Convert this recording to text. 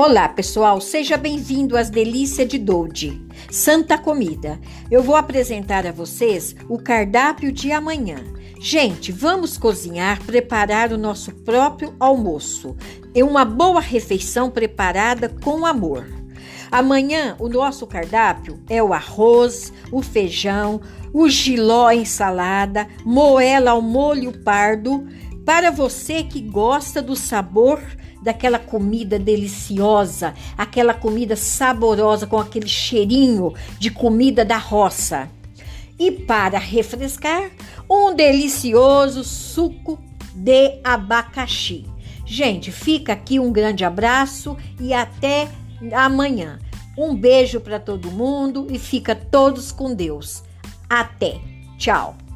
Olá, pessoal, seja bem-vindo às Delícias de Dolde, Santa Comida. Eu vou apresentar a vocês o cardápio de amanhã. Gente, vamos cozinhar, preparar o nosso próprio almoço. É uma boa refeição preparada com amor. Amanhã o nosso cardápio é o arroz, o feijão, o giló em salada, moela ao molho pardo. Para você que gosta do sabor daquela comida deliciosa, aquela comida saborosa com aquele cheirinho de comida da roça. E para refrescar, um delicioso suco de abacaxi. Gente, fica aqui um grande abraço e até amanhã. Um beijo para todo mundo e fica todos com Deus. Até. Tchau.